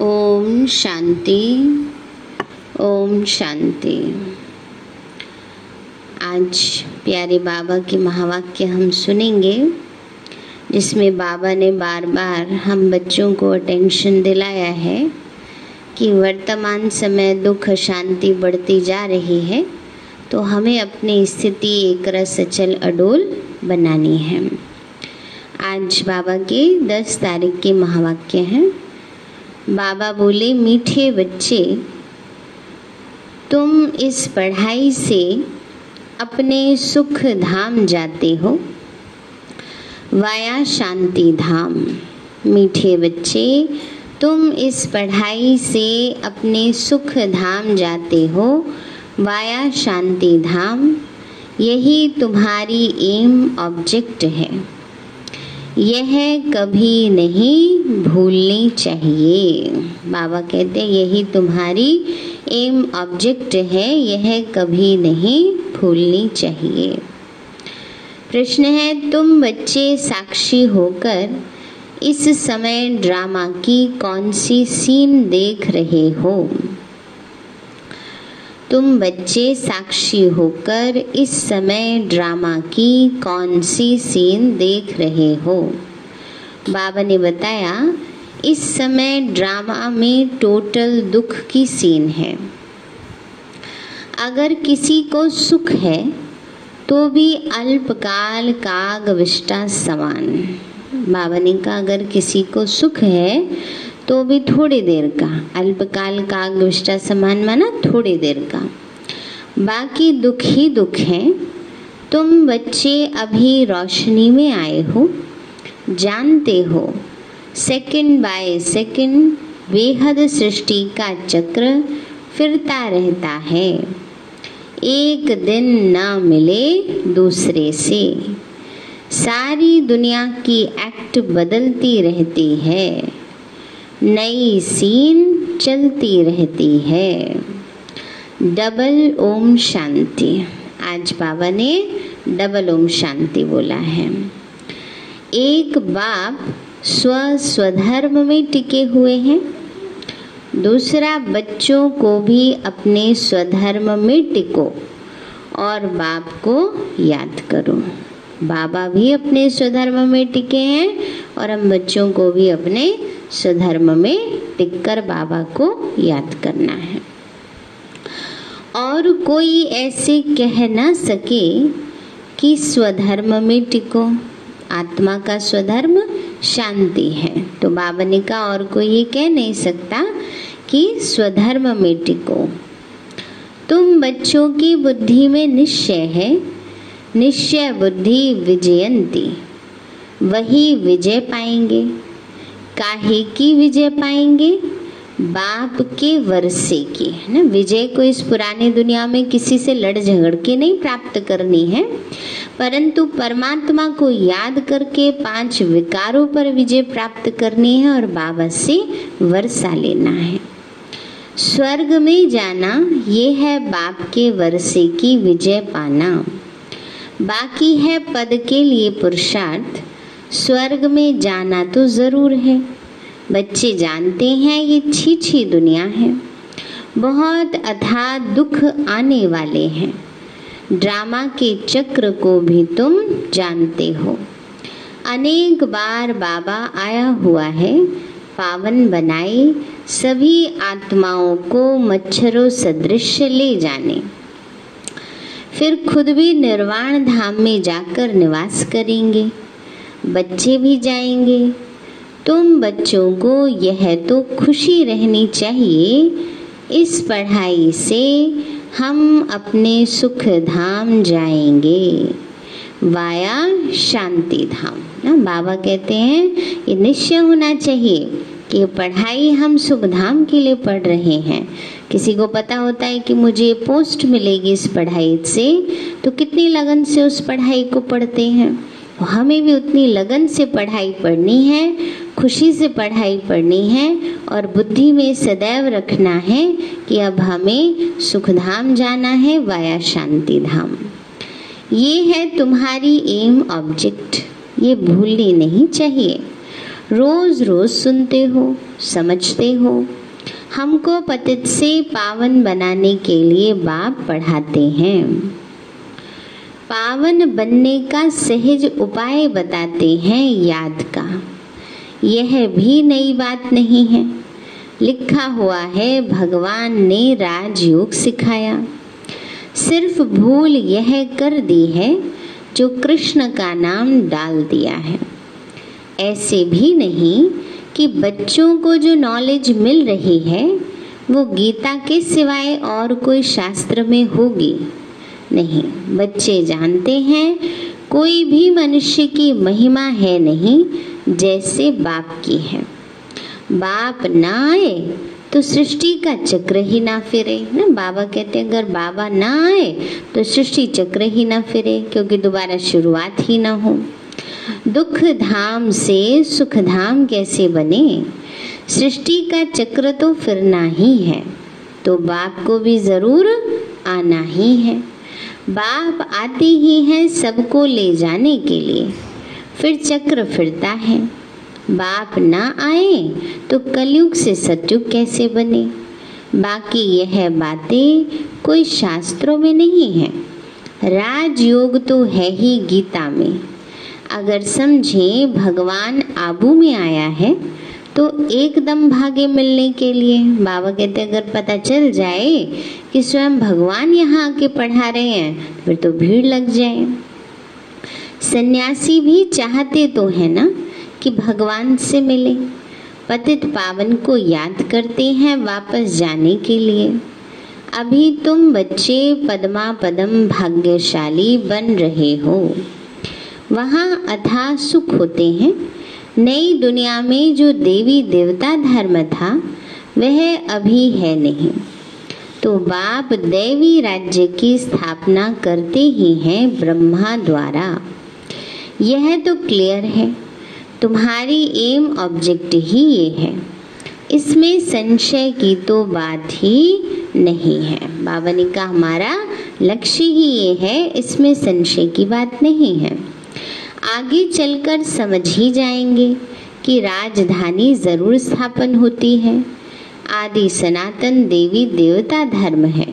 ओम शांति ओम शांति। आज प्यारे बाबा के महावाक्य हम सुनेंगे, जिसमें बाबा ने बार बार हम बच्चों को अटेंशन दिलाया है कि वर्तमान समय दुख शांति बढ़ती जा रही है तो हमें अपनी स्थिति एक रस अचल अडोल बनानी है। आज बाबा के दस तारीख के महावाक्य हैं। बाबा बोले, मीठे बच्चे, तुम इस पढ़ाई से अपने सुख धाम जाते हो। वाया शांति धाम। मीठे बच्चे, तुम इस पढ़ाई से अपने सुख धाम जाते हो। वाया शांति धाम, यही तुम्हारी एम ऑब्जेक्ट है। यह कभी नहीं भूलनी चाहिए। बाबा कहते यही तुम्हारी एम ऑब्जेक्ट है, यह कभी नहीं भूलनी चाहिए। प्रश्न है, तुम बच्चे साक्षी होकर इस समय ड्रामा की कौन सी सीन देख रहे हो? तुम बच्चे साक्षी होकर इस समय ड्रामा की कौन सी सीन देख रहे हो? बाबा ने बताया, इस समय ड्रामा में टोटल दुख की सीन है। अगर किसी को सुख है तो भी अल्पकाल काग विष्टा समान। बाबा ने कहा, अगर किसी को सुख है तो भी थोड़ी देर का। अल्पकाल का विष्टा समान माना थोड़ी देर का। बाकी दुख ही दुख है। तुम बच्चे अभी रोशनी में आए हो। जानते हो सेकंड बाय सेकंड बेहद सृष्टि का चक्र फिरता रहता है। एक दिन न मिले दूसरे से। सारी दुनिया की एक्ट बदलती रहती है। नई सीन चलती रहती है। डबल ओम शांति। आज बाबा ने डबल ओम शांति बोला है। एक बाप स्व स्वधर्म में टिके हुए हैं। दूसरा बच्चों को भी अपने स्वधर्म में टिको और बाप को याद करो। बाबा भी अपने स्वधर्म में टिके हैं और हम बच्चों को भी अपने स्वधर्म में टिककर बाबा को याद करना है। और कोई ऐसे कह ना सके कि स्वधर्म में टिको। आत्मा का स्वधर्म शांति है। तो बाबा ने कहा, और कोई ये कह नहीं सकता कि स्वधर्म में टिको। तुम बच्चों की बुद्धि में निश्चय है। निश्चय बुद्धि विजयंती। वही विजय पाएँगे। काहे की विजय पाएँगे? बाप के वर्षे की, है ना? विजय को इस पुराने दुनिया में किसी से लड़ झगड़ के नहीं प्राप्त करनी है, परंतु परमात्मा को याद करके पाँच विकारों पर विजय प्राप्त करनी है और बाबा से वर्षा लेना है। स्वर्ग में जाना, ये है बाप के वर्षे की विजय पाना। बाकी है पद के लिए पुरुषार्थ स्वर्ग में जाना तो ज़रूर है। बच्चे जानते हैं ये छी छी दुनिया है। बहुत अथा दुख आने वाले हैं। ड्रामा के चक्र को भी तुम जानते हो। अनेक बार बाबा आया हुआ है। पावन बनाए सभी आत्माओं को मच्छरों सदृश ले जाने। फिर खुद भी निर्वाण धाम में जाकर निवास करेंगे। बच्चे भी जाएँगे। तुम बच्चों को यह तो खुशी रहनी चाहिए। इस पढ़ाई से हम अपने सुख धाम जाएँगे। वाया शांति धाम। ना, बाबा कहते हैं, ये निश्चय होना चाहिए कि पढ़ाई हम सुख धाम के लिए पढ़ रहे हैं। किसी को पता होता है कि मुझे पोस्ट मिलेगी इस पढ़ाई से तो कितनी लगन से उस पढ़ाई को पढ़ते हैं? हमें भी उतनी लगन से पढ़ाई पढ़नी है, खुशी से पढ़ाई पढ़नी है और बुद्धि में सदैव रखना है कि अब हमें सुखधाम जाना है वाया शांति धाम ये है तुम्हारी एम ऑब्जेक्ट ये भूलनी नहीं चाहिए। रोज रोज सुनते हो, समझते हो। हमको पतित से पावन बनाने के लिए बाप पढ़ाते हैं। पावन बनने का सहज उपाय बताते हैं याद का। यह भी नई बात नहीं है। लिखा हुआ है, भगवान ने राजयोग सिखाया। सिर्फ़ भूल यह कर दी है, जो कृष्ण का नाम डाल दिया है। ऐसे भी नहीं कि बच्चों को जो नॉलेज मिल रही है, वो गीता के सिवाय और कोई शास्त्र में होगी। नहीं। बच्चे जानते हैं, कोई भी मनुष्य की महिमा है नहीं, जैसे बाप की है। बाप ना आए तो सृष्टि का चक्र ही ना फिरे। ना बाबा कहते हैं, अगर बाबा ना आए तो सृष्टि चक्र ही ना फिरे, क्योंकि दोबारा शुरुआत ही ना हो। दुख धाम से सुख धाम कैसे बने? सृष्टि का चक्र तो फिरना ही है तो बाप को भी ज़रूर आना ही है। बाप आते ही हैं सबको ले जाने के लिए। फिर चक्र फिरता है। बाप ना आए तो कलयुग से सतयुग कैसे बने? बाकी यह बातें कोई शास्त्रों में नहीं है। राजयोग तो है ही गीता में। अगर समझें, भगवान आबू में आया है तो एकदम भागे मिलने के लिए। बाबा कहते, अगर पता चल जाए कि स्वयं भगवान यहाँ आके पढ़ा रहे हैं, फिर तो भीड़ लग जाए। सन्यासी भी चाहते तो है ना कि भगवान से मिले। पतित पावन को याद करते हैं वापस जाने के लिए। अभी तुम बच्चे पदमा पदम भाग्यशाली बन रहे हो। वहाँ अथा सुख होते हैं नई दुनिया में जो देवी देवता धर्म था, वह अभी है नहीं। तो बाप देवी राज्य की स्थापना करते ही हैं ब्रह्मा द्वारा। यह तो क्लियर है। तुम्हारी एम ऑब्जेक्ट ही ये है। इसमें संशय की तो बात ही नहीं है। बाबा ने कहा, हमारा लक्ष्य ही ये है, इसमें संशय की बात नहीं है। आगे चलकर समझ ही जाएँगे कि राजधानी ज़रूर स्थापन होती है। आदि सनातन देवी देवता धर्म है।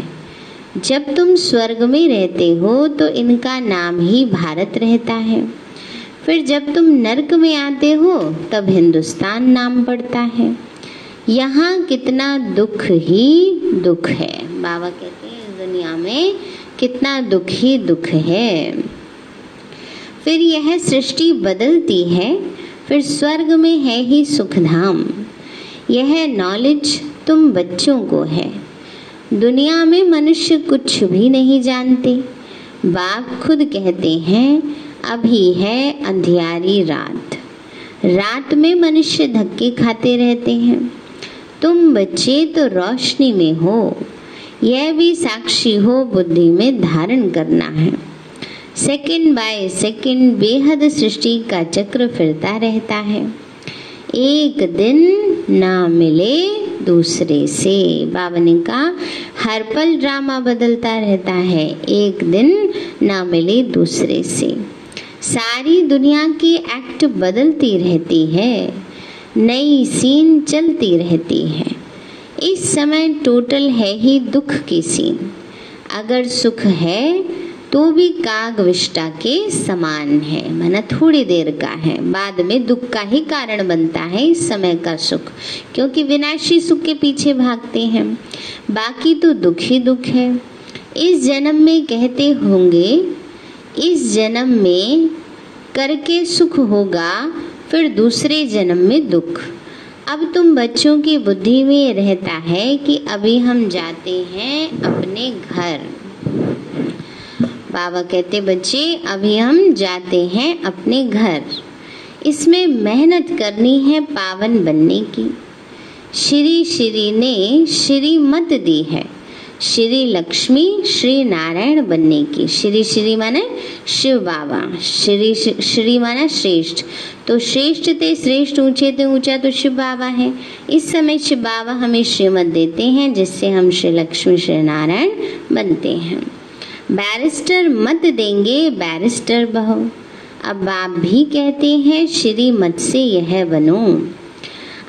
जब तुम स्वर्ग में रहते हो तो इनका नाम ही भारत रहता है। फिर जब तुम नरक में आते हो, तब हिंदुस्तान नाम पड़ता है। यहाँ कितना दुख ही दुख है। बाबा कहते हैं, दुनिया में कितना दुख ही दुख है। फिर यह सृष्टि बदलती है, फिर स्वर्ग में है ही सुखधाम। यह नॉलेज तुम बच्चों को है। दुनिया में मनुष्य कुछ भी नहीं जानते। बाप खुद कहते हैं, अभी है अंधियारी रात। रात में मनुष्य धक्के खाते रहते हैं। तुम बच्चे तो रोशनी में हो। यह भी साक्षी हो बुद्धि में धारण करना है। सेकंड बाय सेकंड बेहद सृष्टि का चक्र फिरता रहता है। एक दिन ना मिले दूसरे से। बाबा ने कहा हर पल ड्रामा बदलता रहता है। एक दिन ना मिले दूसरे से। सारी दुनिया की एक्ट बदलती रहती है। नई सीन चलती रहती है। इस समय टोटल है ही दुख की सीन। अगर सुख है तो भी काग विष्टा के समान है, माना थोड़ी देर का है। बाद में दुख का ही कारण बनता है इस समय का सुख, क्योंकि विनाशी सुख के पीछे भागते हैं। बाकी तो दुख ही दुख है। इस जन्म में कहते होंगे, इस जन्म में करके सुख होगा, फिर दूसरे जन्म में दुख। अब तुम बच्चों की बुद्धि में रहता है कि अभी हम जाते हैं अपने घर। बाबा कहते, बच्चे, अभी हम जाते हैं अपने घर। इसमें मेहनत करनी है पावन बनने की। श्री श्री ने श्री मत दी है। श्री लक्ष्मी, श्री नारायण बनने की। श्री श्री माने शिव बाबा। श्री श्री माना श्रेष्ठ। तो श्रेष्ठ थे श्रेष्ठ, ऊँचे थे ऊँचा तो शिव बाबा है। इस समय शिव बाबा हमें श्रीमत देते हैं, जिससे हम श्री लक्ष्मी, श्री नारायण बनते हैं। बैरिस्टर मत देंगे, बैरिस्टर बहो। अब आप भी कहते हैं, श्रीमत से यह बनो।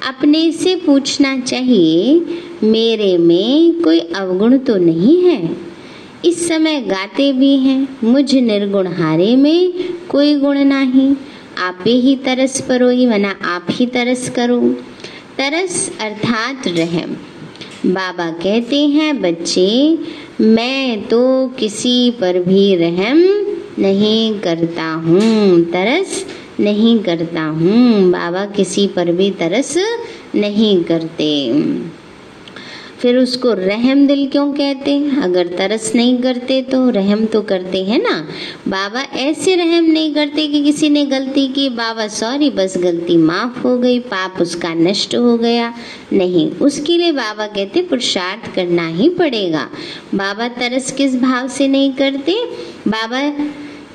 अपने से पूछना चाहिए, मेरे में कोई अवगुण तो नहीं है? इस समय गाते भी हैं, मुझ निर्गुण हारे में कोई गुण नहीं। आप ही तरस परो ही मना आप ही तरस करो। तरस अर्थात रहम। बाबा कहते हैं, बच्चे मैं तो किसी पर भी रहम नहीं करता हूँ, तरस नहीं करता हूँ। बाबा किसी पर भी तरस नहीं करते। फिर उसको रहम दिल क्यों कहते हैं? अगर तरस नहीं करते तो रहम तो करते हैं ना। बाबा ऐसे रहम नहीं करते कि किसी ने गलती की, बाबा सॉरी, बस गलती माफ़ हो गई, पाप उसका नष्ट हो गया। नहीं, उसके लिए बाबा कहते पुरुषार्थ करना ही पड़ेगा। बाबा तरस किस भाव से नहीं करते? बाबा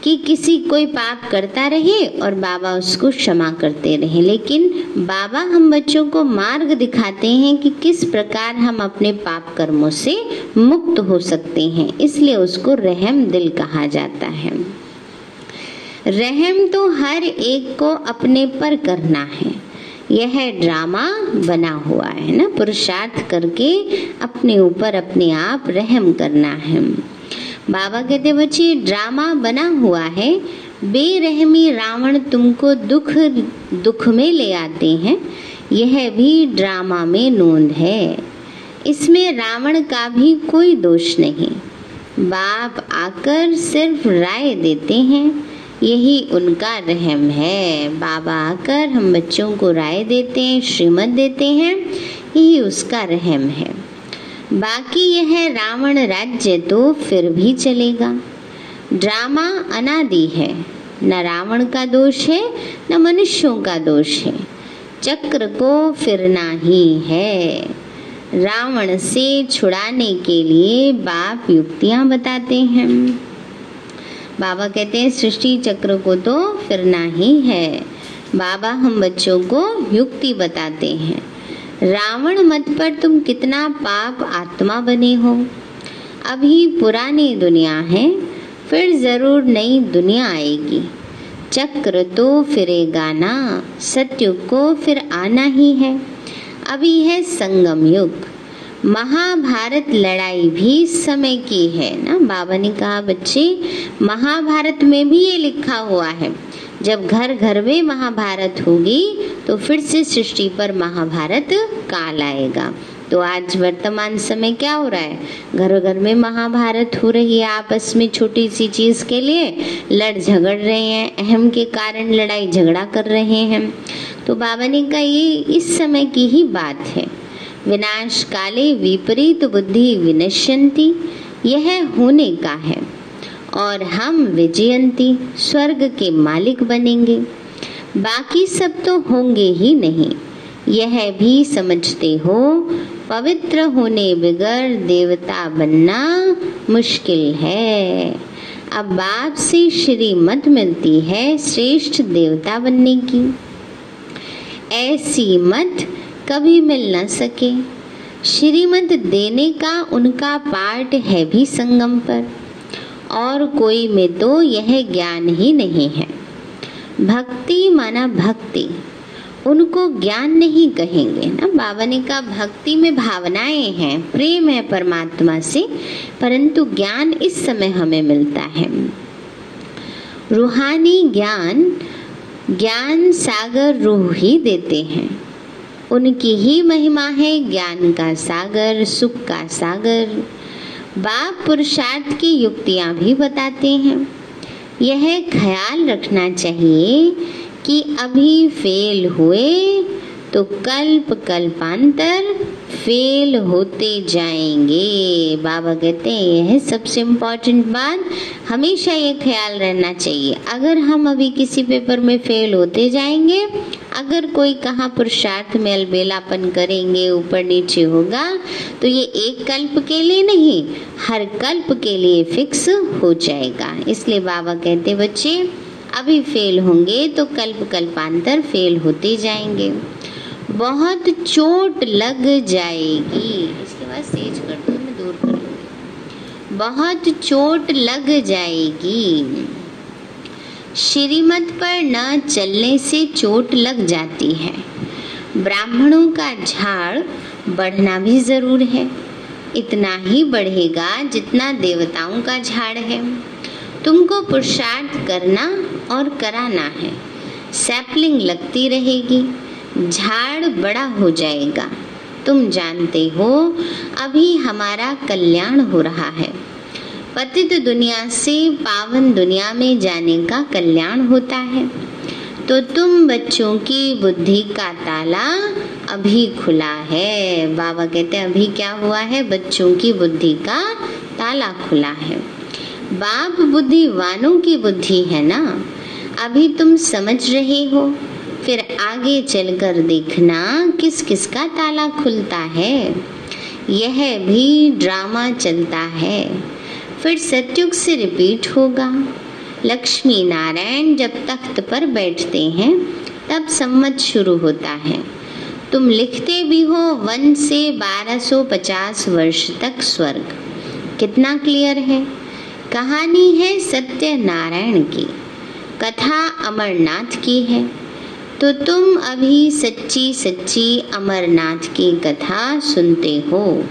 कि किसी कोई पाप करता रहे और बाबा उसको क्षमा करते रहे। लेकिन बाबा हम बच्चों को मार्ग दिखाते हैं कि किस प्रकार हम अपने पाप कर्मों से मुक्त हो सकते हैं। इसलिए उसको रहम दिल कहा जाता है। रहम तो हर एक को अपने पर करना है। यह ड्रामा बना हुआ है ना? पुरुषार्थ करके अपने ऊपर अपने आप रहम करना है। बाबा कहते, बच्चे ड्रामा बना हुआ है। बेरहमी रावण तुमको दुख दुख में ले आते हैं। यह भी ड्रामा में नोंद है। इसमें रावण का भी कोई दोष नहीं। बाप आकर सिर्फ़ राय देते हैं। यही उनका रहम है। बाबा आकर हम बच्चों को राय देते हैं, श्रीमत देते हैं। यही उसका रहम है। बाकी यह रावण राज्य तो फिर भी चलेगा। ड्रामा अनादि है। न रावण का दोष है, न मनुष्यों का दोष है। चक्र को फिरना ही है। रावण से छुड़ाने के लिए बाप युक्तियाँ बताते हैं। बाबा कहते हैं, सृष्टि चक्र को तो फिरना ही है। बाबा हम बच्चों को युक्ति बताते हैं। रावण मत पर तुम कितना पाप आत्मा बने हो। अभी पुरानी दुनिया है, फिर ज़रूर नई दुनिया आएगी। चक्र तो फिरेगा ना सत्युग को फिर आना ही है। अभी है संगम युग, महाभारत लड़ाई भी समय की है, ना? बाबा ने कहा, बच्चे, महाभारत में भी ये लिखा हुआ है। जब घर घर में महाभारत होगी तो फिर से सृष्टि पर महाभारत काल आएगा। तो आज वर्तमान समय क्या हो रहा है? घर घर में महाभारत हो रही है, आपस में छोटी सी चीज़ के लिए लड़ झगड़ रहे हैं, अहम के कारण लड़ाई झगड़ा कर रहे हैं। तो बाबा ने कहा, ये इस समय की ही बात है। विनाश काले विपरीत बुद्धि विनश्यंती, यह होने का है। और हम विजयंती स्वर्ग के मालिक बनेंगे। बाकी सब तो होंगे ही नहीं। यह भी समझते हो, पवित्र होने बगैर देवता बनना मुश्किल है। अब बाप से श्रीमत मिलती है श्रेष्ठ देवता बनने की। ऐसी मत कभी मिल न सके। श्रीमत देने का उनका पार्ट है भी संगम पर। और कोई में तो यह ज्ञान ही नहीं है। भक्ति माना भक्ति। उनको ज्ञान नहीं कहेंगे। ना बाबा ने कहा भक्ति में भावनाएँ हैं, प्रेम है परमात्मा से, परंतु ज्ञान इस समय हमें मिलता है। रूहानी ज्ञान ज्ञान सागर रूह ही देते हैं। उनकी ही महिमा है ज्ञान का सागर, सुख का सागर। बाप पुरुषार्थ की युक्तियाँ भी बताते हैं। यह ख्याल रखना चाहिए कि अभी फेल हुए तो कल्प कल्पांतर फेल होते जाएँगे। बाबा कहते हैं, यह सबसे इम्पोर्टेंट बात। हमेशा ये ख्याल रहना चाहिए, अगर हम अभी किसी पेपर में फेल होते जाएँगे, अगर कोई कहा पुरुषार्थ में अलबेलापन करेंगे, ऊपर नीचे होगा तो ये एक कल्प के लिए नहीं, हर कल्प के लिए फिक्स हो जाएगा। इसलिए बाबा कहते बच्चे, अभी फेल होंगे तो कल्प कल्पांतर फेल होते जाएँगे। बहुत चोट लग जाएगी। इसके बाद सेज कर दो, मैं दूर कर लूँगी बहुत चोट लग जाएगी। श्रीमत पर न चलने से चोट लग जाती है। ब्राह्मणों का झाड़ बढ़ना भी ज़रूर है। इतना ही बढ़ेगा जितना देवताओं का झाड़ है। तुमको पुरुषार्थ करना और कराना है। सैपलिंग लगती रहेगी। झाड़ बड़ा हो जाएगा। तुम जानते हो, अभी हमारा कल्याण हो रहा है। पतित दुनिया से पावन दुनिया में जाने का कल्याण होता है। तो तुम बच्चों की बुद्धि का ताला अभी खुला है। बाबा कहते हैं, अभी क्या हुआ है? बच्चों की बुद्धि का ताला खुला है। बाप बुद्धि बुद्धिवानों की बुद्धि है ना? अभी तुम समझ रहे हो। फिर आगे चलकर देखना किस किस का ताला खुलता है। यह भी ड्रामा चलता है। फिर सत्युग से रिपीट होगा। लक्ष्मी नारायण जब तख्त पर बैठते हैं, तब सम्मत शुरू होता है। तुम लिखते भी हो वन से 1250 वर्ष तक स्वर्ग। कितना क्लियर है? कहानी है सत्य नारायण की। कथा अमरनाथ की है। तो तुम अभी सच्ची सच्ची अमरनाथ की कथा सुनते हो।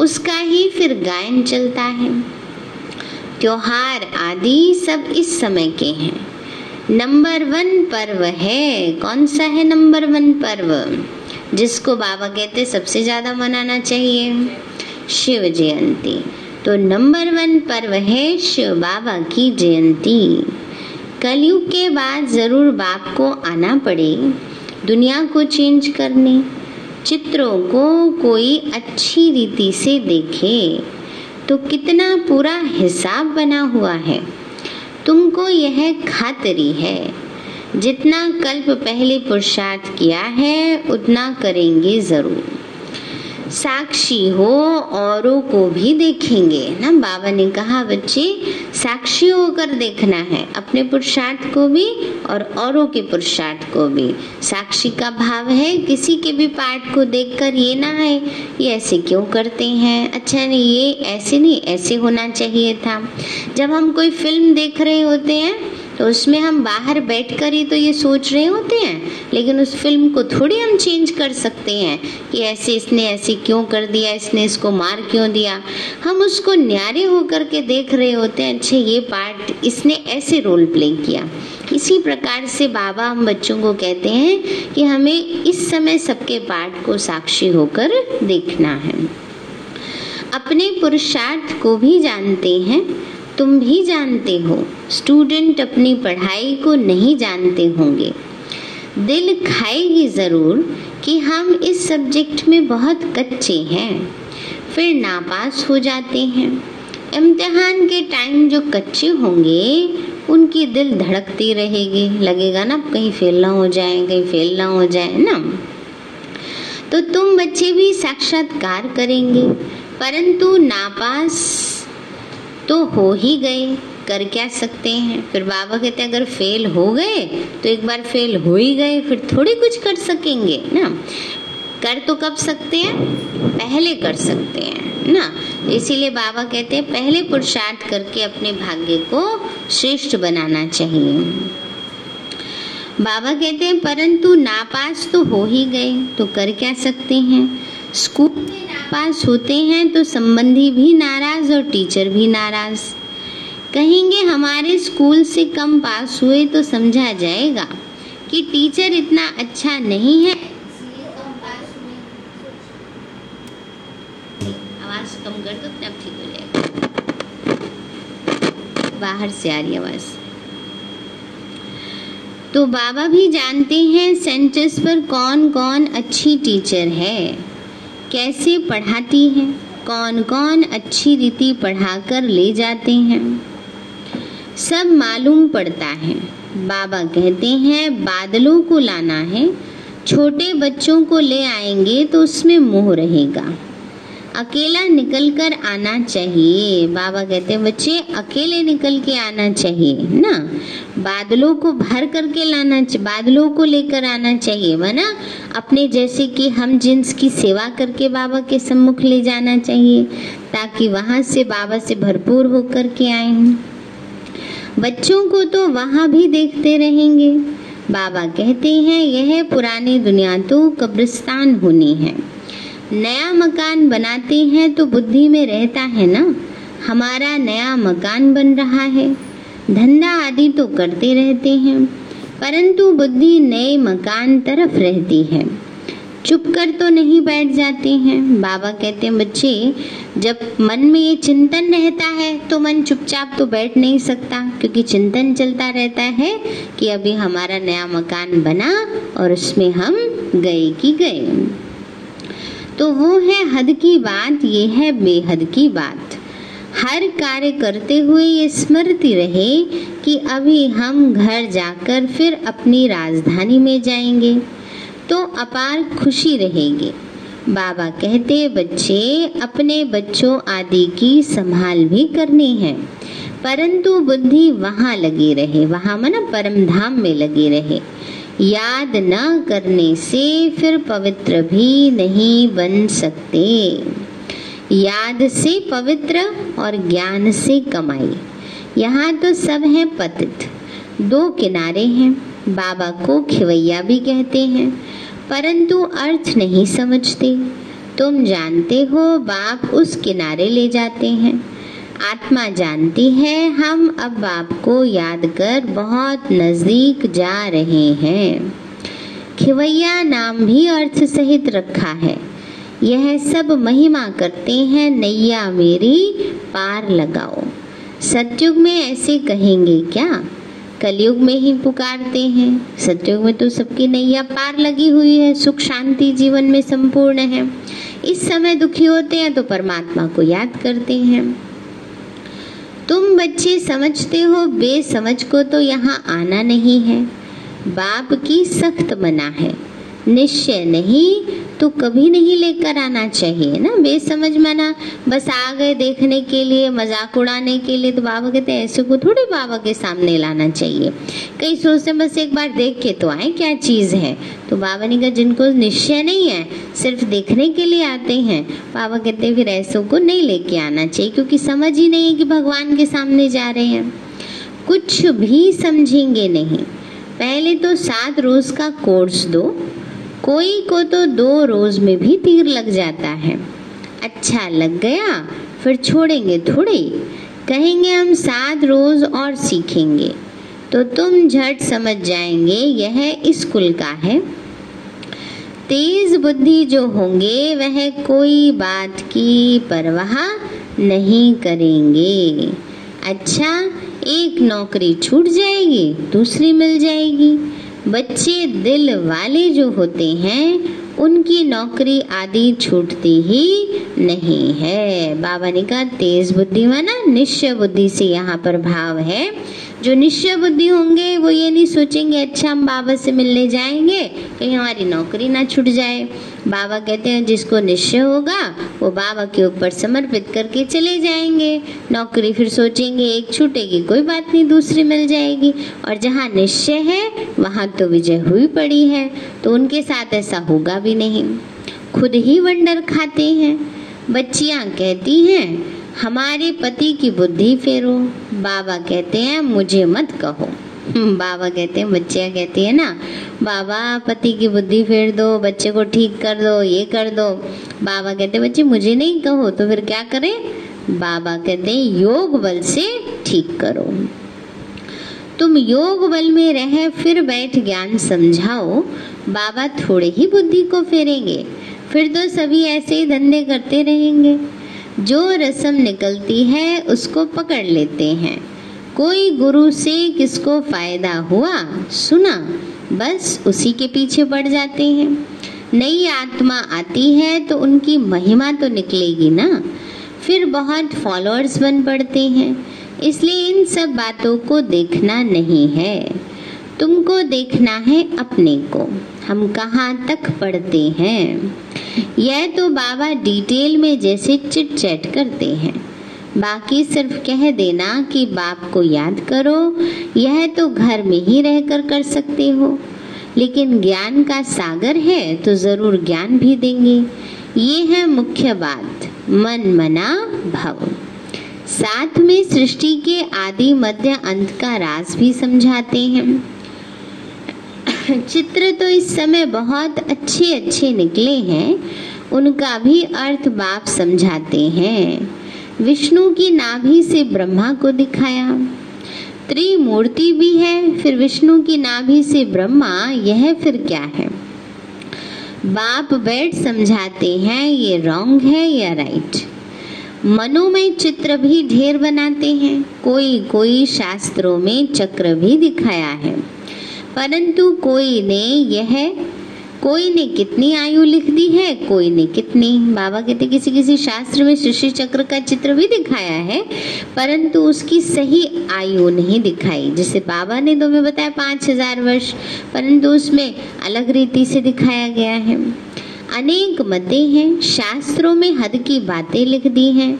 उसका ही फिर गायन चलता है। त्योहार आदि सब इस समय के हैं। नंबर वन पर्व है। कौन सा है नंबर वन पर्व? जिसको बाबा कहते सबसे ज़्यादा मनाना चाहिए। शिव जयंती। तो नंबर वन पर्व है शिव बाबा की जयंती। कलयुग के बाद ज़रूर बाप को आना पड़े। दुनिया को चेंज करने। चित्रों को कोई अच्छी रीति से देखे। तो कितना पूरा हिसाब बना हुआ है। तुमको यह खातरी है। जितना कल्प पहले पुरुषार्थ किया है, उतना करेंगे ज़रूर। साक्षी हो, औरों को भी देखेंगे ना? बाबा ने कहा, बच्चे, साक्षी होकर देखना है, अपने पुरुषार्थ को भी और औरों के पुरुषार्थ को भी। साक्षी का भाव है, किसी के भी पार्ट को देखकर ये ना है, ये ऐसे क्यों करते हैं? अच्छा नहीं, ये ऐसे नहीं, ऐसे होना चाहिए था। जब हम कोई फ़िल्म देख रहे होते हैं तो उसमें हम बाहर बैठ कर ही तो ये सोच रहे होते हैं, लेकिन उस फ़िल्म को थोड़ी हम चेंज कर सकते हैं कि ऐसे इसने ऐसे क्यों कर दिया, इसने इसको मार क्यों दिया। हम उसको न्यारे होकर के देख रहे होते हैं, अच्छे ये पार्ट इसने ऐसे रोल प्ले किया। इसी प्रकार से बाबा हम बच्चों को कहते हैं कि हमें इस समय सबके पार्ट को साक्षी होकर देखना है। अपने पुरुषार्थ को भी जानते हैं तुम भी जानते हो स्टूडेंट अपनी पढ़ाई को नहीं जानते होंगे। दिल खाएगी ज़रूर कि हम इस सब्जेक्ट में बहुत कच्चे हैं। फिर नापास हो जाते हैं। इम्तिहान के टाइम जो कच्चे होंगे, उनकी दिल धड़कती रहेगी। लगेगा ना, कहीं फेल ना हो जाए, कहीं फेल ना हो जाए, ना? तो तुम बच्चे भी साक्षात्कार करेंगे, परंतु नापास तो हो ही गए, कर क्या सकते हैं? फिर बाबा कहते हैं, अगर फेल हो गए तो एक बार फेल हो ही गए, फिर थोड़ी कुछ कर सकेंगे, ना? कर तो कब सकते हैं? पहले कर सकते हैं, ना? इसीलिए बाबा कहते हैं, पहले पुरुषार्थ करके अपने भाग्य को श्रेष्ठ बनाना चाहिए। बाबा कहते हैं, परंतु नापास तो हो ही गए तो कर क्या सकते हैं? स्कूल में नापास होते हैं तो संबंधी भी नाराज़ और टीचर भी नाराज़। कहेंगे, हमारे स्कूल से कम पास हुए तो समझा जाएगा कि टीचर इतना अच्छा नहीं है। आवाज़ कम कर दो ठीक हो जाएगा। बाहर से आ रही आवाज़। तो बाबा भी जानते हैं, सेंटर्स पर कौन कौन अच्छी टीचर है। कैसे पढ़ाती है? कौन कौन अच्छी रीति पढ़ाकर ले जाते हैं? सब मालूम पड़ता है। बाबा कहते हैं, बादलों को लाना है, छोटे बच्चों को ले आएँगे तो उसमें मोह रहेगा। अकेला निकल कर आना चाहिए। बाबा कहते हैं, बच्चे, अकेले निकल के आना चाहिए, ना? बादलों को भर करके लाना बादलों को लेकर आना चाहिए, वरना अपने जैसे कि हम जिन्स की सेवा करके बाबा के सम्मुख ले जाना चाहिए, ताकि वहाँ से बाबा से भरपूर होकर के आए बच्चों को तो वहाँ भी देखते रहेंगे। बाबा कहते हैं, यह पुरानी दुनिया तो कब्रिस्तान होनी है। नया मकान बनाते हैं तो बुद्धि में रहता है ना? हमारा नया मकान बन रहा है। धंधा आदि तो करते रहते हैं, परंतु बुद्धि नए मकान तरफ़ रहती है। चुप कर तो नहीं बैठ जाते हैं। बाबा कहते हैं, बच्चे, जब मन में ये चिंतन रहता है तो मन चुपचाप तो बैठ नहीं सकता, क्योंकि चिंतन चलता रहता है कि अभी हमारा नया मकान बना और उसमें हम गए कि गए। तो वो है हद की बात, ये है बेहद की बात। हर कार्य करते हुए ये स्मृति रहे कि अभी हम घर जाकर फिर अपनी राजधानी में जाएँगे तो अपार खुशी रहेगी। बाबा कहते, बच्चे, अपने बच्चों आदि की संभाल भी करनी है, परंतु बुद्धि वहाँ लगी रहे, वहाँ मना परम धाम में लगी रहे। याद न करने से फिर पवित्र भी नहीं बन सकते। याद से पवित्र और ज्ञान से कमाई। यहाँ तो सब है पतित। दो किनारे हैं, बाबा को खिवैया भी कहते हैं, परंतु अर्थ नहीं समझते। तुम जानते हो बाप उस किनारे ले जाते हैं। आत्मा जानती है, हम अब बाप को याद कर बहुत नज़दीक जा रहे हैं। खिवैया नाम भी अर्थ सहित रखा है। यह सब महिमा करते हैं, नैया मेरी पार लगाओ। सतयुग में ऐसे कहेंगे क्या? कलयुग में ही पुकारते हैं। सतयुग में तो सबकी नैया पार लगी हुई है, सुख शांति जीवन में संपूर्ण है। इस समय दुखी होते हैं तो परमात्मा को याद करते हैं। तुम बच्चे समझते हो, बेसमझ को तो यहाँ आना नहीं है। बाप की सख्त मना है। निश्चय नहीं तो कभी नहीं लेकर आना चाहिए ना? बेसमझ मना। बस आ गए देखने के लिए, मज़ाक उड़ाने के लिए तो बाबा कहते हैं, ऐसे को थोड़े बाबा के सामने लाना चाहिए। कई सोचते बस एक बार देख के तो आए क्या चीज़ है? तो बाबा ने कहा, जिनको निश्चय नहीं है, सिर्फ़ देखने के लिए आते हैं। बाबा कहते फिर ऐसों को नहीं लेके आना चाहिए, क्योंकि समझ ही नहीं है कि भगवान के सामने जा रहे हैं। कुछ भी समझेंगे नहीं। पहले तो सात रोज का कोर्स दो कोई को तो दो रोज में भी तीर लग जाता है। अच्छा लग गया, फिर छोड़ेंगे थोड़े कहेंगे हम सात रोज और सीखेंगे। तो तुम झट समझ जाएँगे, यह स्कूल का है। तेज बुद्धि जो होंगे, वह कोई बात की परवाह नहीं करेंगे। अच्छा एक नौकरी छूट जाएगी, दूसरी मिल जाएगी। बच्चे दिल वाले जो होते हैं, उनकी नौकरी आदि छूटती ही नहीं है। बाबा ने कहा, तेज बुद्धि माना निश्चय बुद्धि से यहाँ पर भाव है। जो निश्चय बुद्धि होंगे, वो ये नहीं सोचेंगे अच्छा हम बाबा से मिलने जाएँगे, कहीं हमारी नौकरी ना छूट जाए। बाबा कहते हैं, जिसको निश्चय होगा, वो बाबा के ऊपर समर्पित करके चले जाएँगे। नौकरी फिर सोचेंगे, एक छूटेगी, कोई बात नहीं, दूसरी मिल जाएगी। और जहाँ निश्चय है, वहाँ तो विजय हुई पड़ी है। तो उनके साथ ऐसा होगा भी नहीं। खुद ही वंडर खाते हैं। बच्चियाँ कहती हैं हमारे पति की बुद्धि फेरो। बाबा कहते हैं, मुझे मत कहो। बाबा कहते हैं, बच्चिया कहती है ना, बाबा, पति की बुद्धि फेर दो, बच्चे को ठीक कर दो, ये कर दो। बाबा कहते बच्चे, मुझे नहीं कहो तो फिर क्या करें? बाबा कहते योग बल से ठीक करो। तुम योग बल में रह, फिर बैठ ज्ञान समझाओ। बाबा थोड़े ही बुद्धि को फेरेंगे। फिर तो सभी ऐसे ही धंधे करते रहेंगे। जो रस्म निकलती है, उसको पकड़ लेते हैं। कोई गुरु से किसको फ़ायदा हुआ? सुना। बस उसी के पीछे पड़ जाते हैं। नई आत्मा आती है तो उनकी महिमा तो निकलेगी ना? फिर बहुत फॉलोअर्स बन पड़ते हैं। इसलिए इन सब बातों को देखना नहीं है। तुमको देखना है अपने को। हम कहाँ तक पढ़ते हैं? यह तो बाबा डिटेल में जैसे चिट चैट करते हैं। बाकी सिर्फ़ कह देना कि बाप को याद करो, यह तो घर में ही रहकर कर सकते हो। लेकिन ज्ञान का सागर है तो ज़रूर ज्ञान भी देंगे। ये है मुख्य बात, मन मना भव। साथ में सृष्टि के आदि मध्य अंत का राज भी समझाते हैं। चित्र तो इस समय बहुत अच्छे अच्छे निकले हैं। उनका भी अर्थ बाप समझाते हैं। विष्णु की नाभि से ब्रह्मा को दिखाया। त्रिमूर्ति भी है, फिर विष्णु की नाभि से ब्रह्मा, यह फिर क्या है? बाप बैठ समझाते हैं, ये रॉन्ग है या राइट? मनोमय चित्र भी ढेर बनाते हैं कोई कोई शास्त्रों में चक्र भी दिखाया है। परंतु कोई ने यह, कोई ने कितनी आयु लिख दी है, कोई ने कितनी। बाबा कहते, किसी किसी शास्त्र में शिशि चक्र का चित्र भी दिखाया है, परंतु उसकी सही आयु नहीं दिखाई। जैसे बाबा ने तो मैं बताया पाँच हज़ार वर्ष, परंतु उसमें अलग रीति से दिखाया गया है। अनेक मते हैं, शास्त्रों में हद की बातें लिख दी हैं।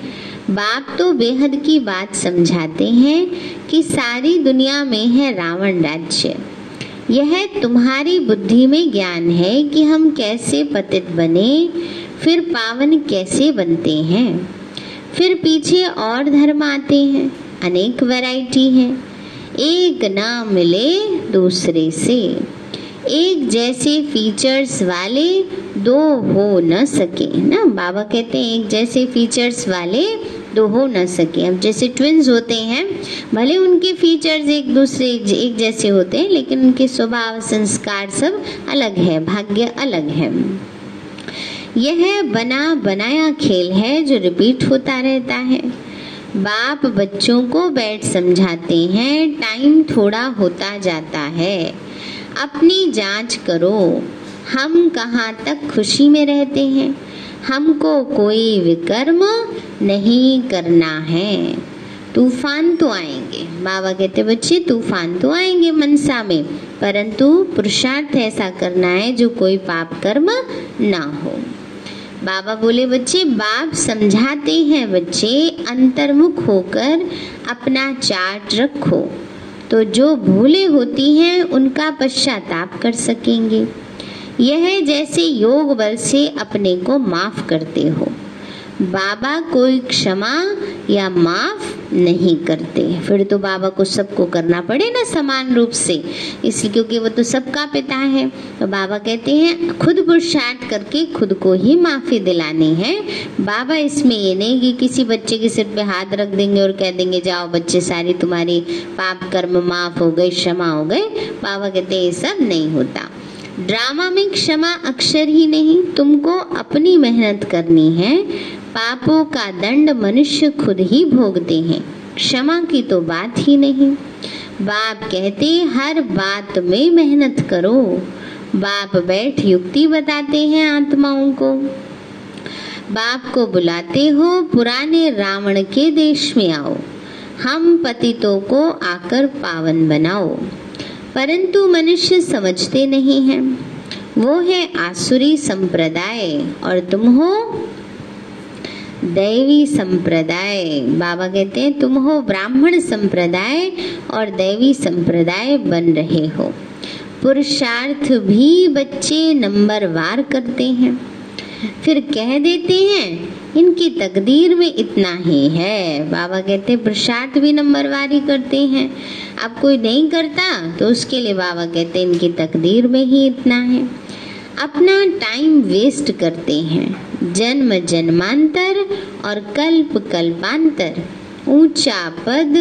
बाप तो बेहद की बात समझाते हैं कि सारी दुनिया में है रावण राज्य। यह तुम्हारी बुद्धि में ज्ञान है कि हम कैसे पतित बने, फिर पावन कैसे बनते हैं। फिर पीछे और धर्म आते हैं, अनेक वैरायटी है। एक ना मिले दूसरे से। एक जैसे फीचर्स वाले दो हो न सके, ना? बाबा कहते हैं, एक जैसे फीचर्स वाले दो हो न सके। अब जैसे ट्विंस होते हैं, भले उनके फीचर्स एक दूसरे, एक जैसे होते हैं, लेकिन उनके स्वभाव, संस्कार सब अलग है, भाग्य अलग है। यह बना, बनाया खेल है जो रिपीट होता रहता है। बाप बच्चों को बैठ समझाते हैं टाइम थोड़ा होता जाता है। अपनी जाँच करो, हम कहाँ तक खुशी में रहते हैं। हमको कोई विकर्म नहीं करना है। तूफ़ान तो आएँगे। बाबा कहते, बच्चे, तूफ़ान तो आएँगे मनसा में, परंतु पुरुषार्थ ऐसा करना है जो कोई पाप कर्म ना हो। बाबा बोले, बच्चे, बाप समझाते हैं, बच्चे, अंतर्मुख होकर अपना चार्ट रखो। तो जो भूले होती हैं, उनका पश्चाताप कर सकेंगे। यह जैसे योग बल से अपने को माफ़ करते हो। बाबा कोई क्षमा या माफ़ नहीं करते। फिर तो बाबा को सबको करना पड़े ना समान रूप से। इसलिए क्योंकि वो तो सबका पिता है तो बाबा कहते हैं, खुद पुरुषार्थ करके खुद को ही माफ़ी दिलानी है। बाबा इसमें ये नहीं कि किसी बच्चे के सिर पे हाथ रख देंगे और कह देंगे, जाओ बच्चे सारी तुम्हारी पाप कर्म माफ़ हो गए, क्षमा हो गए। बाबा कहते हैं, ये सब नहीं होता। ड्रामा में क्षमा अक्षर ही नहीं, तुमको अपनी मेहनत करनी है। पापों का दंड मनुष्य खुद ही भोगते हैं। क्षमा की तो बात ही नहीं। बाप कहते, हर बात में मेहनत करो। बाप बैठ युक्ति बताते हैं आत्माओं को। बाप को बुलाते हो, पुराने रावण के देश में आओ। हम पतितों को आकर पावन बनाओ। परंतु मनुष्य समझते नहीं हैं। वो है आसुरी संप्रदाय और तुम हो दैवी संप्रदाय। बाबा कहते हैं, तुम हो ब्राह्मण संप्रदाय और दैवी संप्रदाय बन रहे हो। पुरुषार्थ भी बच्चे नंबर वार करते हैं। फिर कह देते हैं इनकी तकदीर में इतना ही है। बाबा कहते, प्रसाद भी नंबरवारी करते हैं। अब कोई नहीं करता तो उसके लिए बाबा कहते, इनकी तकदीर में ही इतना है। अपना टाइम वेस्ट करते हैं। जन्म जन्मांतर और कल्प कल्पांतर। ऊँचा पद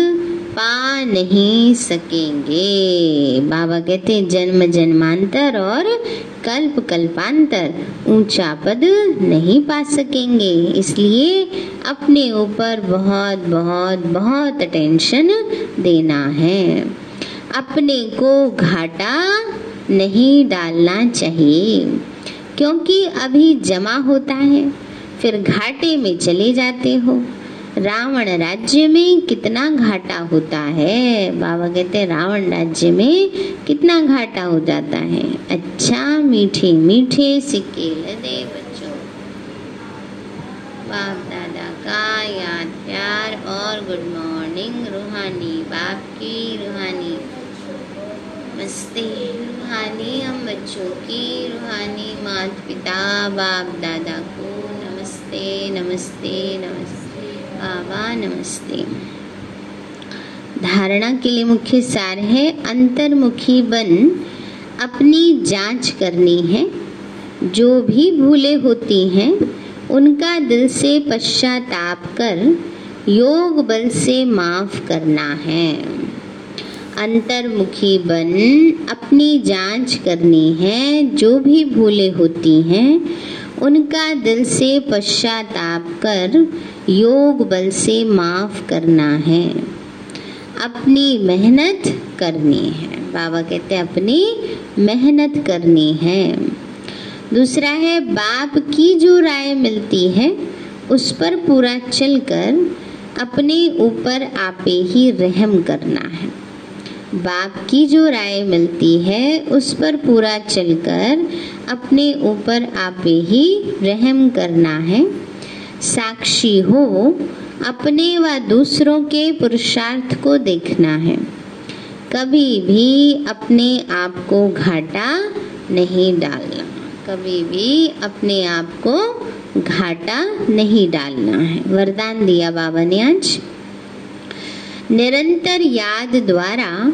पा नहीं सकेंगे। बाबा कहते हैं, जन्म जन्मांतर और कल्प कल्पांतर, ऊँचा पद नहीं पा सकेंगे। इसलिए अपने ऊपर बहुत बहुत बहुत अटेंशन देना है। अपने को घाटा नहीं डालना चाहिए, क्योंकि अभी जमा होता है, फिर घाटे में चले जाते हो। रावण राज्य में कितना घाटा होता है? बाबा कहते रावण राज्य में कितना घाटा हो जाता है? अच्छा मीठे मीठे सिक्के दे बच्चों। बाप दादा का याद प्यार और गुड मॉर्निंग रूहानी, बाप की रूहानी। नमस्ते रूहानी, हम बच्चों की रूहानी। माता पिता बाप दादा को नमस्ते नमस्ते नमस्ते। बाबा नमस्ते। धारणा के लिए मुख्य सार है, अंतर्मुखी बन अपनी जाँच करनी है। जो भी भूले होती हैं, उनका दिल से पश्चाताप कर, योग बल से माफ़ करना है। अंतर्मुखी बन अपनी जाँच करनी है। जो भी भूले होती हैं उनका दिल से पश्चाताप कर योग बल से माफ़ करना है। अपनी मेहनत करनी है। बाबा कहते हैं, अपनी मेहनत करनी है। दूसरा है, बाप की जो राय मिलती है, उस पर पूरा चलकर अपने ऊपर आपे ही रहम करना है। बाप की जो राय मिलती है, उस पर पूरा चलकर अपने ऊपर आपे ही रहम करना है। साक्षी हो, अपने व दूसरों के पुरुषार्थ को देखना है। कभी भी अपने आप को घाटा नहीं डालना। कभी भी अपने आप को घाटा नहीं डालना है। वरदान दिया बाबा ने आज निरंतर याद द्वारा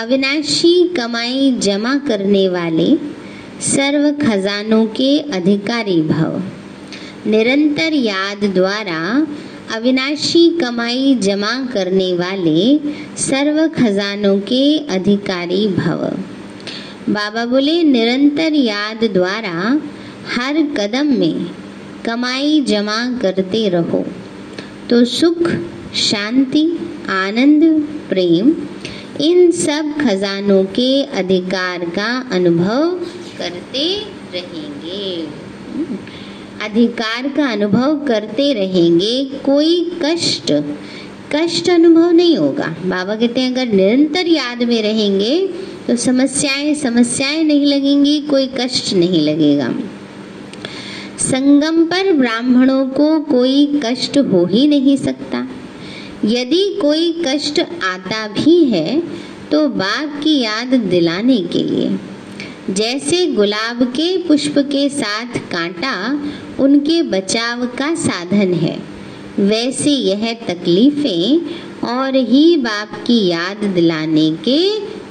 अविनाशी कमाई जमा करने वाले सर्व खजानों के अधिकारी भव। निरंतर याद द्वारा अविनाशी कमाई जमा करने वाले सर्व खजानों के अधिकारी भव। बाबा बोले, निरंतर याद द्वारा हर कदम में कमाई जमा करते रहो। तो सुख, शांति, आनंद, प्रेम, इन सब खजानों के अधिकार का अनुभव करते रहेंगे। अधिकार का अनुभव करते रहेंगे, कोई कष्ट कष्ट अनुभव नहीं होगा। बाबा कहते हैं, अगर निरंतर याद में रहेंगे तो समस्याएँ समस्याएँ नहीं लगेंगी, कोई कष्ट नहीं लगेगा। संगम पर ब्राह्मणों को कोई कष्ट हो ही नहीं सकता। यदि कोई कष्ट आता भी है तो बाघ की याद दिलाने के लिए। जैसे गुलाब के पुष्प के साथ कांटा, उनके बचाव का साधन है। वैसे यह तकलीफें और ही बाप की याद दिलाने के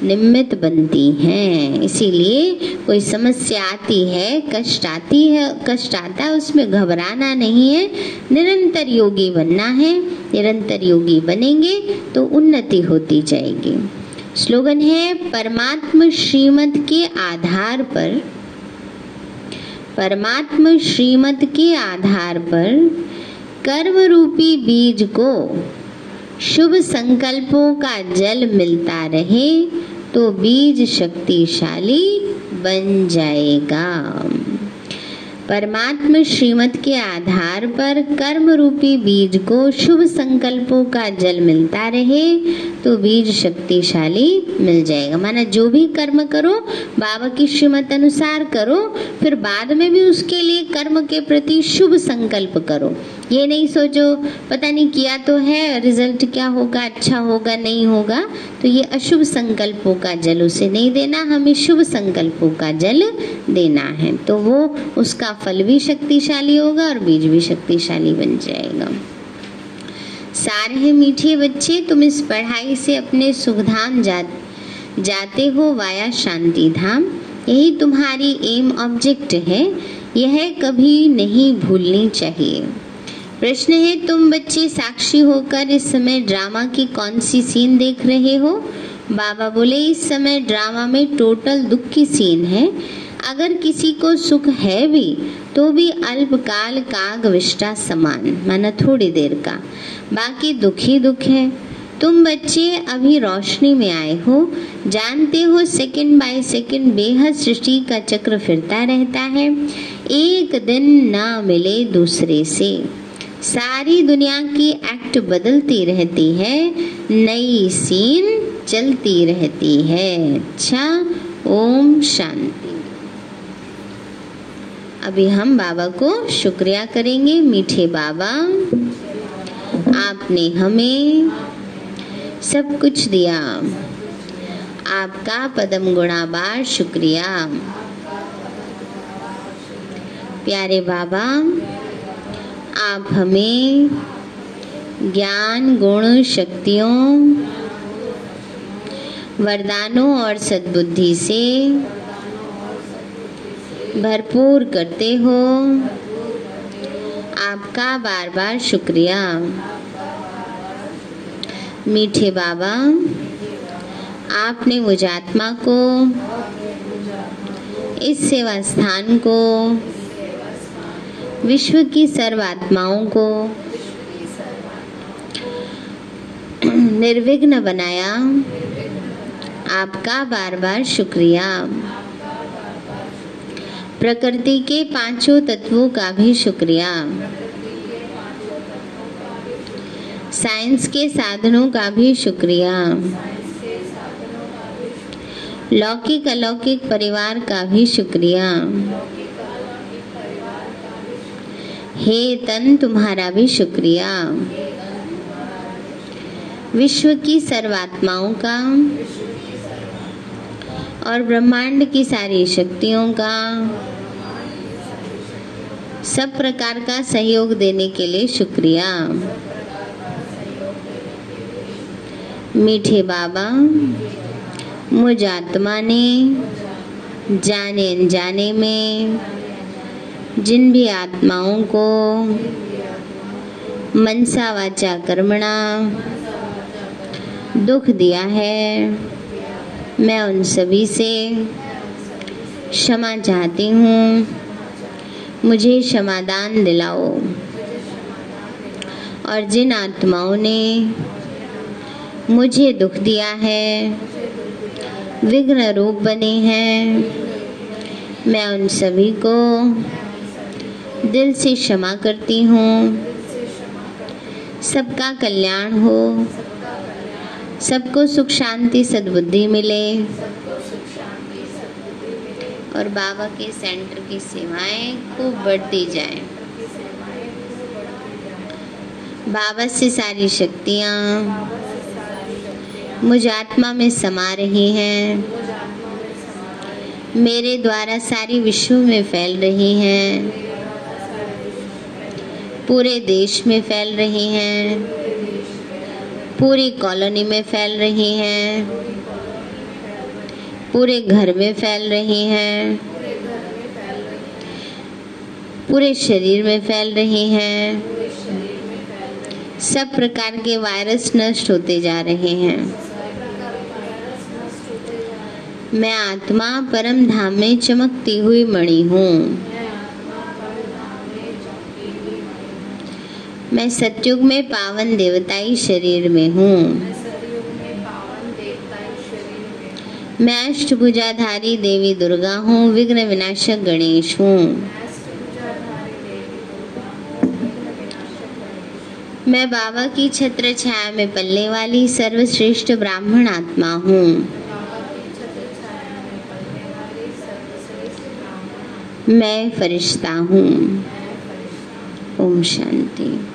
निमित्त बनती हैं। इसीलिए कोई समस्या आती है, कष्ट आती है, कष्ट आता है, उसमें घबराना नहीं है। निरंतर योगी बनना है, निरंतर योगी बनेंगे तो उन्नति होती जाएगी। स्लोगन है, परमात्म श्रीमत के आधार पर। परमात्म श्रीमत के आधार पर कर्म रूपी बीज को शुभ संकल्पों का जल मिलता रहे तो बीज शक्तिशाली बन जाएगा। परमात्म श्रीमत के आधार पर कर्म रूपी बीज को शुभ संकल्पों का जल मिलता रहे तो बीज शक्तिशाली मिल जाएगा। माना जो भी कर्म करो, बाबा की श्रीमत अनुसार करो, फिर बाद में भी उसके लिए कर्म के प्रति शुभ संकल्प करो। ये नहीं सोचो पता नहीं किया तो है रिज़ल्ट क्या होगा अच्छा होगा नहीं होगा तो ये अशुभ संकल्पों का जल उसे नहीं देना हमें शुभ संकल्पों का जल देना है। तो वो उसका फल भी शक्तिशाली होगा और बीज भी शक्तिशाली बन जाएगा। सारे हैं मीठे बच्चे तुम इस पढ़ाई से अपने सुखधाम जा, जाते हो वाया शांति धाम। यही तुम्हारी एम ऑब्जेक्ट है यह कभी नहीं भूलनी चाहिए। प्रश्न है, तुम बच्चे साक्षी होकर इस समय ड्रामा की कौन सी सीन देख रहे हो? बाबा बोले, इस समय ड्रामा में टोटल दुख की सीन है। अगर किसी को सुख है भी तो भी अल्पकाल काग विष्टा समान, माना थोड़ी देर का। बाकी दुख ही दुख है। तुम बच्चे अभी रोशनी में आए हो। जानते हो सेकंड बाय सेकंड बेहद सृष्टि का चक्र फिरता रहता है। एक दिन ना मिले दूसरे से। सारी दुनिया की एक्ट बदलती रहती है, नई सीन चलती रहती है। अच्छा ओम शांति। अभी हम बाबा को शुक्रिया करेंगे, मीठे बाबा। आपने हमें सब कुछ दिया। आपका पदम गुणाबार शुक्रिया। प्यारे बाबा आप हमें ज्ञान, गुण, शक्तियों, वरदानों और सद्बुद्धि से भरपूर करते हो। आपका बार बार शुक्रिया। मीठे बाबा, आपने मुझ आत्मा को, इस सेवा स्थान को विश्व की सर्व आत्माओं को निर्विघ्न बनाया। आपका बार बार शुक्रिया। प्रकृति के पाँचों तत्वों का भी शुक्रिया। साइंस के साधनों का भी शुक्रिया। लौकिक अलौकिक परिवार का भी शुक्रिया। हे तन, तुम्हारा भी शुक्रिया। विश्व की सर्वात्माओं का और ब्रह्मांड की सारी शक्तियों का सब प्रकार का सहयोग देने के लिए शुक्रिया। मीठे बाबा, मुझ आत्मा ने जाने अनजाने में जिन भी आत्माओं को मनसा वाचा कर्मणा दुख दिया है, मैं उन सभी से क्षमा चाहती हूँ। मुझे क्षमादान दिलाओ। और जिन आत्माओं ने मुझे दुख दिया है, विघ्न रूप बने हैं, मैं उन सभी को दिल से क्षमा करती हूँ। सबका कल्याण हो। सबको सुख शांति सद्बुद्धि मिले। और बाबा के सेंटर की सेवाएँ खूब बढ़ती जाए। बाबा से सारी शक्तियाँ मुझ आत्मा में समा रही हैं। मेरे द्वारा सारी विश्व में फैल रही हैं। पूरे देश में फैल रही हैं। पूरी कॉलोनी में फैल रही हैं। पूरे घर में फैल रही हैं। पूरे शरीर में फैल रही हैं। सब प्रकार के वायरस नष्ट होते जा रहे हैं। मैं आत्मा परम धाम में चमकती हुई मणि हूँ। मैं सत्युग में पावन देवताई शरीर में हूँ। मैं अष्टभुजाधारी देवी दुर्गा हूँ, विघ्न विनाशक गणेश हूँ। मैं बाबा की छत्र छाया में पलने वाली सर्वश्रेष्ठ ब्राह्मण आत्मा हूँ। मैं फरिश्ता हूँ। ओम शांति।